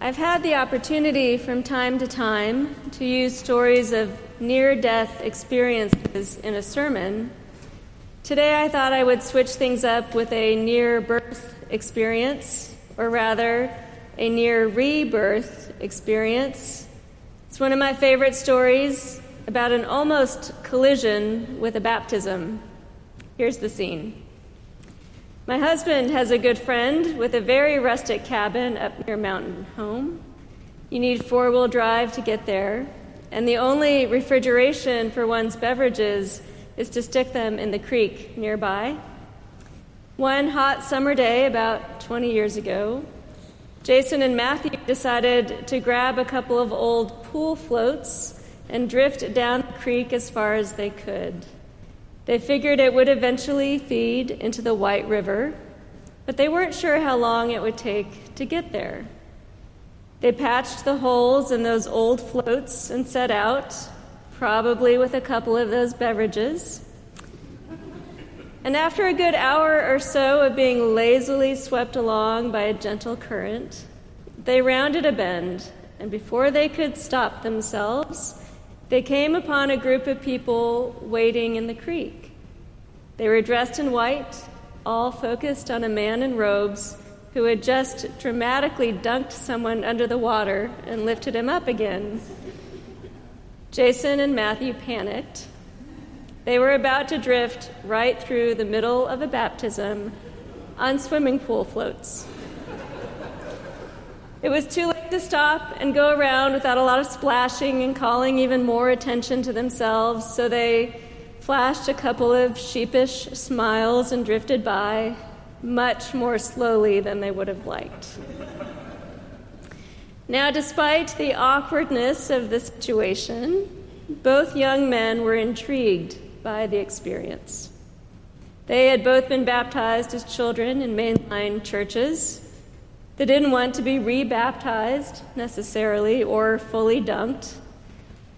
I've had the opportunity from time to time to use stories of near death experiences in a sermon. Today I thought I would switch things up with a near birth experience, or rather, a near rebirth experience. It's one of my favorite stories about an almost collision with a baptism. Here's the scene. My husband has a good friend with a very rustic cabin up near Mountain Home. You need four wheel drive to get there, and the only refrigeration for one's beverages is to stick them in the creek nearby. One hot summer day, about 20 years ago, Jason and Matthew decided to grab a couple of old pool floats and drift down the creek as far as they could. They figured it would eventually feed into the White River, but they weren't sure how long it would take to get there. They patched the holes in those old floats and set out, probably with a couple of those beverages. And after a good hour or so of being lazily swept along by a gentle current, they rounded a bend, and before they could stop themselves, they came upon a group of people wading in the creek. They were dressed in white, all focused on a man in robes who had just dramatically dunked someone under the water and lifted him up again. Jason and Matthew panicked. They were about to drift right through the middle of a baptism on swimming pool floats. It was too late to stop and go around without a lot of splashing and calling even more attention to themselves, so they flashed a couple of sheepish smiles and drifted by, much more slowly than they would have liked. Now, despite the awkwardness of the situation, both young men were intrigued by the experience. They had both been baptized as children in mainline churches they didn't want to be rebaptized necessarily or fully dunked,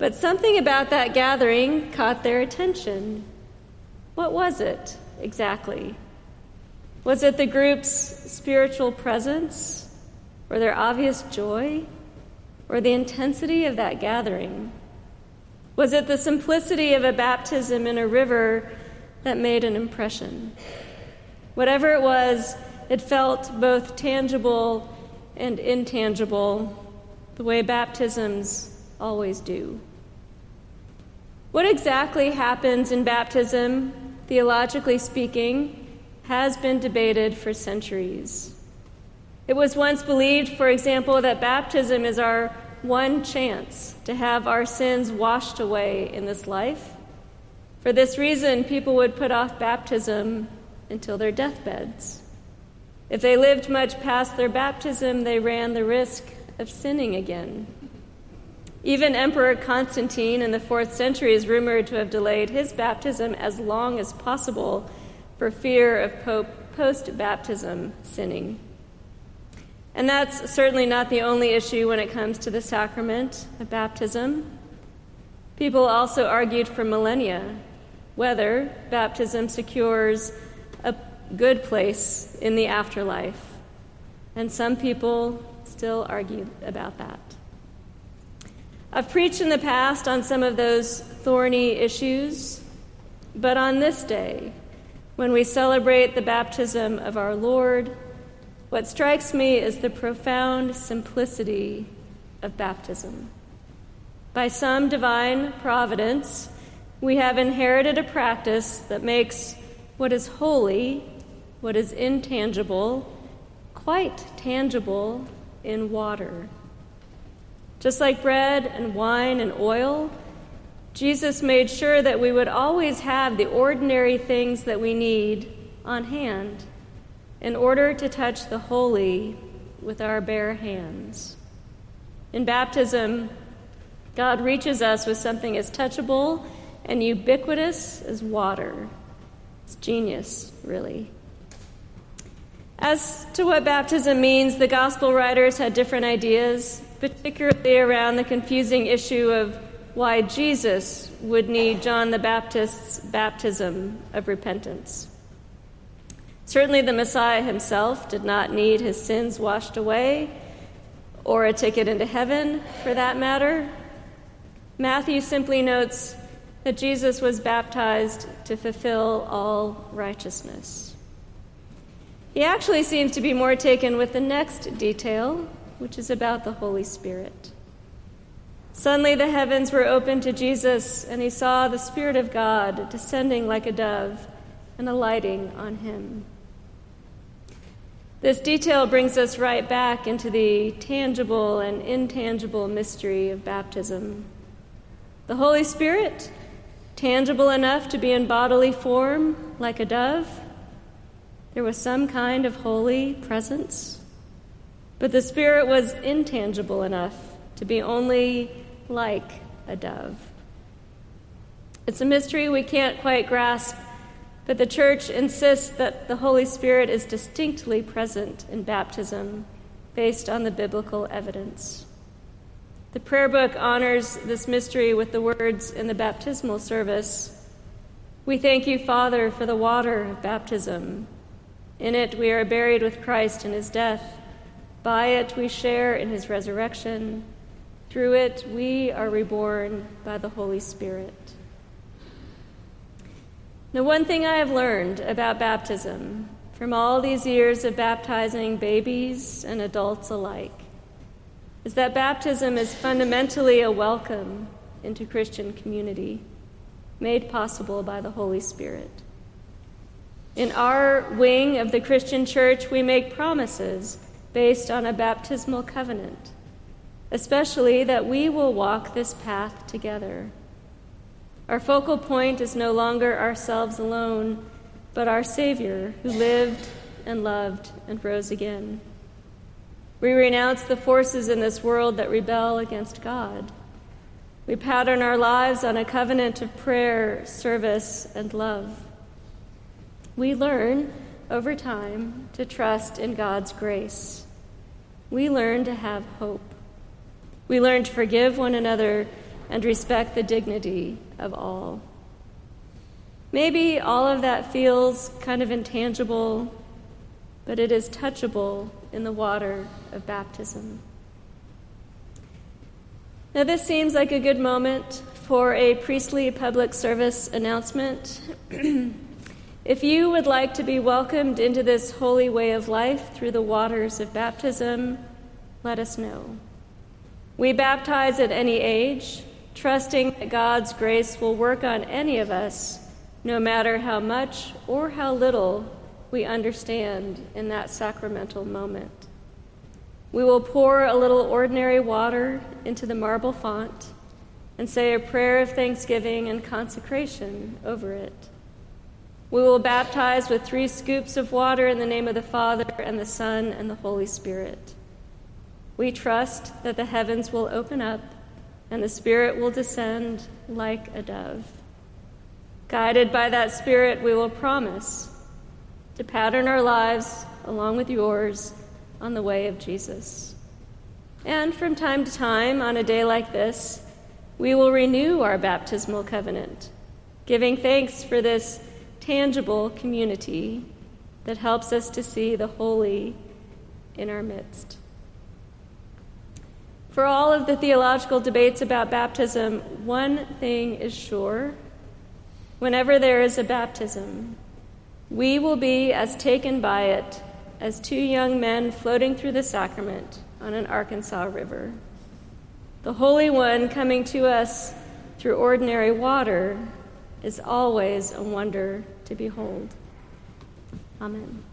but something about that gathering caught their attention. What was it exactly? Was it the group's spiritual presence, or their obvious joy, or the intensity of that gathering? Was it the simplicity of a baptism in a river that made an impression? Whatever it was, it felt both tangible and intangible, the way baptisms always do. What exactly happens in baptism, theologically speaking, has been debated for centuries. It was once believed, for example, that baptism is our one chance to have our sins washed away in this life. For this reason, people would put off baptism until their deathbeds. If they lived much past their baptism, they ran the risk of sinning again. Even Emperor Constantine in the fourth century is rumored to have delayed his baptism as long as possible for fear of Pope post baptism sinning. And that's certainly not the only issue when it comes to the sacrament of baptism. People also argued for millennia whether baptism secures a good place in the afterlife. And some people still argue about that. I've preached in the past on some of those thorny issues, but on this day, when we celebrate the baptism of our Lord, what strikes me is the profound simplicity of baptism. By some divine providence, we have inherited a practice that makes what is holy what is intangible quite tangible in water. Just like bread and wine and oil, Jesus made sure that we would always have the ordinary things that we need on hand in order to touch the holy with our bare hands. In baptism, God reaches us with something as touchable and ubiquitous as water. It's genius, really. As to what baptism means, the gospel writers had different ideas, particularly around the confusing issue of why Jesus would need John the Baptist's baptism of repentance. Certainly, the Messiah himself did not need his sins washed away or a ticket into heaven for that matter. Matthew simply notes that Jesus was baptized to fulfill all righteousness. He actually seems to be more taken with the next detail, which is about the Holy Spirit. Suddenly the heavens were opened to Jesus, and he saw the Spirit of God descending like a dove and alighting on him. This detail brings us right back into the tangible and intangible mystery of baptism. The Holy Spirit, tangible enough to be in bodily form like a dove, there was some kind of holy presence. But the Spirit was intangible enough to be only like a dove. It's a mystery we can't quite grasp, but the Church insists that the Holy Spirit is distinctly present in baptism based on the biblical evidence. The prayer book honors this mystery with the words in the baptismal service We thank you, Father, for the water of baptism. In it we are buried with Christ in his death. By it we share in his resurrection. Through it, we are reborn by the Holy Spirit. Now, one thing I have learned about baptism from all these years of baptizing babies and adults alike is that baptism is fundamentally a welcome into Christian community made possible by the Holy Spirit. In our wing of the Christian church, we make promises based on a baptismal covenant especially that we will walk this path together. Our focal point is no longer ourselves alone, but our Savior who lived and loved and rose again. We renounce the forces in this world that rebel against God. We pattern our lives on a covenant of prayer, service, and love. We learn over time to trust in God's grace. We learn to have hope. We learn to forgive one another and respect the dignity of all. Maybe all of that feels kind of intangible, but it is touchable in the water of baptism. Now, this seems like a good moment for a priestly public service announcement. if you would like to be welcomed into this holy way of life through the waters of baptism, let us know. We baptize at any age, trusting that God's grace will work on any of us, no matter how much or how little we understand in that sacramental moment. We will pour a little ordinary water into the marble font and say a prayer of thanksgiving and consecration over it. We will baptize with three scoops of water in the name of the Father, and the Son, and the Holy Spirit. We trust that the heavens will open up and the Spirit will descend like a dove. Guided by that Spirit, we will promise to pattern our lives along with yours on the way of Jesus. And from time to time, on a day like this, we will renew our baptismal covenant, giving thanks for this tangible community that helps us to see the holy in our midst. For all of the theological debates about baptism, one thing is sure whenever there is a baptism, we will be as taken by it as two young men floating through the sacrament on an Arkansas river. The Holy One coming to us through ordinary water is always a wonder to behold. Amen.